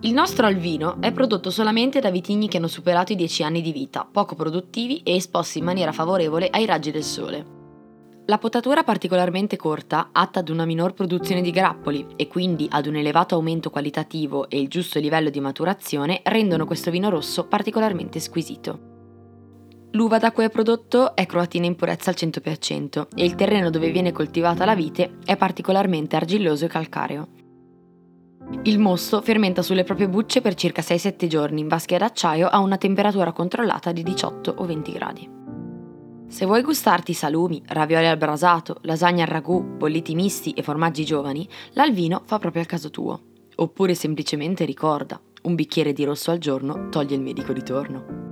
Il nostro alvino è prodotto solamente da vitigni che hanno superato i 10 anni di vita, poco produttivi e esposti in maniera favorevole ai raggi del sole. La potatura particolarmente corta, atta ad una minor produzione di grappoli e quindi ad un elevato aumento qualitativo e il giusto livello di maturazione, rendono questo vino rosso particolarmente squisito. L'uva da cui è prodotto è croatina in purezza al 100% e il terreno dove viene coltivata la vite è particolarmente argilloso e calcareo. Il mosto fermenta sulle proprie bucce per circa 6-7 giorni in vasche ad acciaio a una temperatura controllata di 18 o 20 gradi. Se vuoi gustarti salumi, ravioli al brasato, lasagne al ragù, bolliti misti e formaggi giovani, l'alvino fa proprio al caso tuo. Oppure semplicemente ricorda, un bicchiere di rosso al giorno toglie il medico di torno.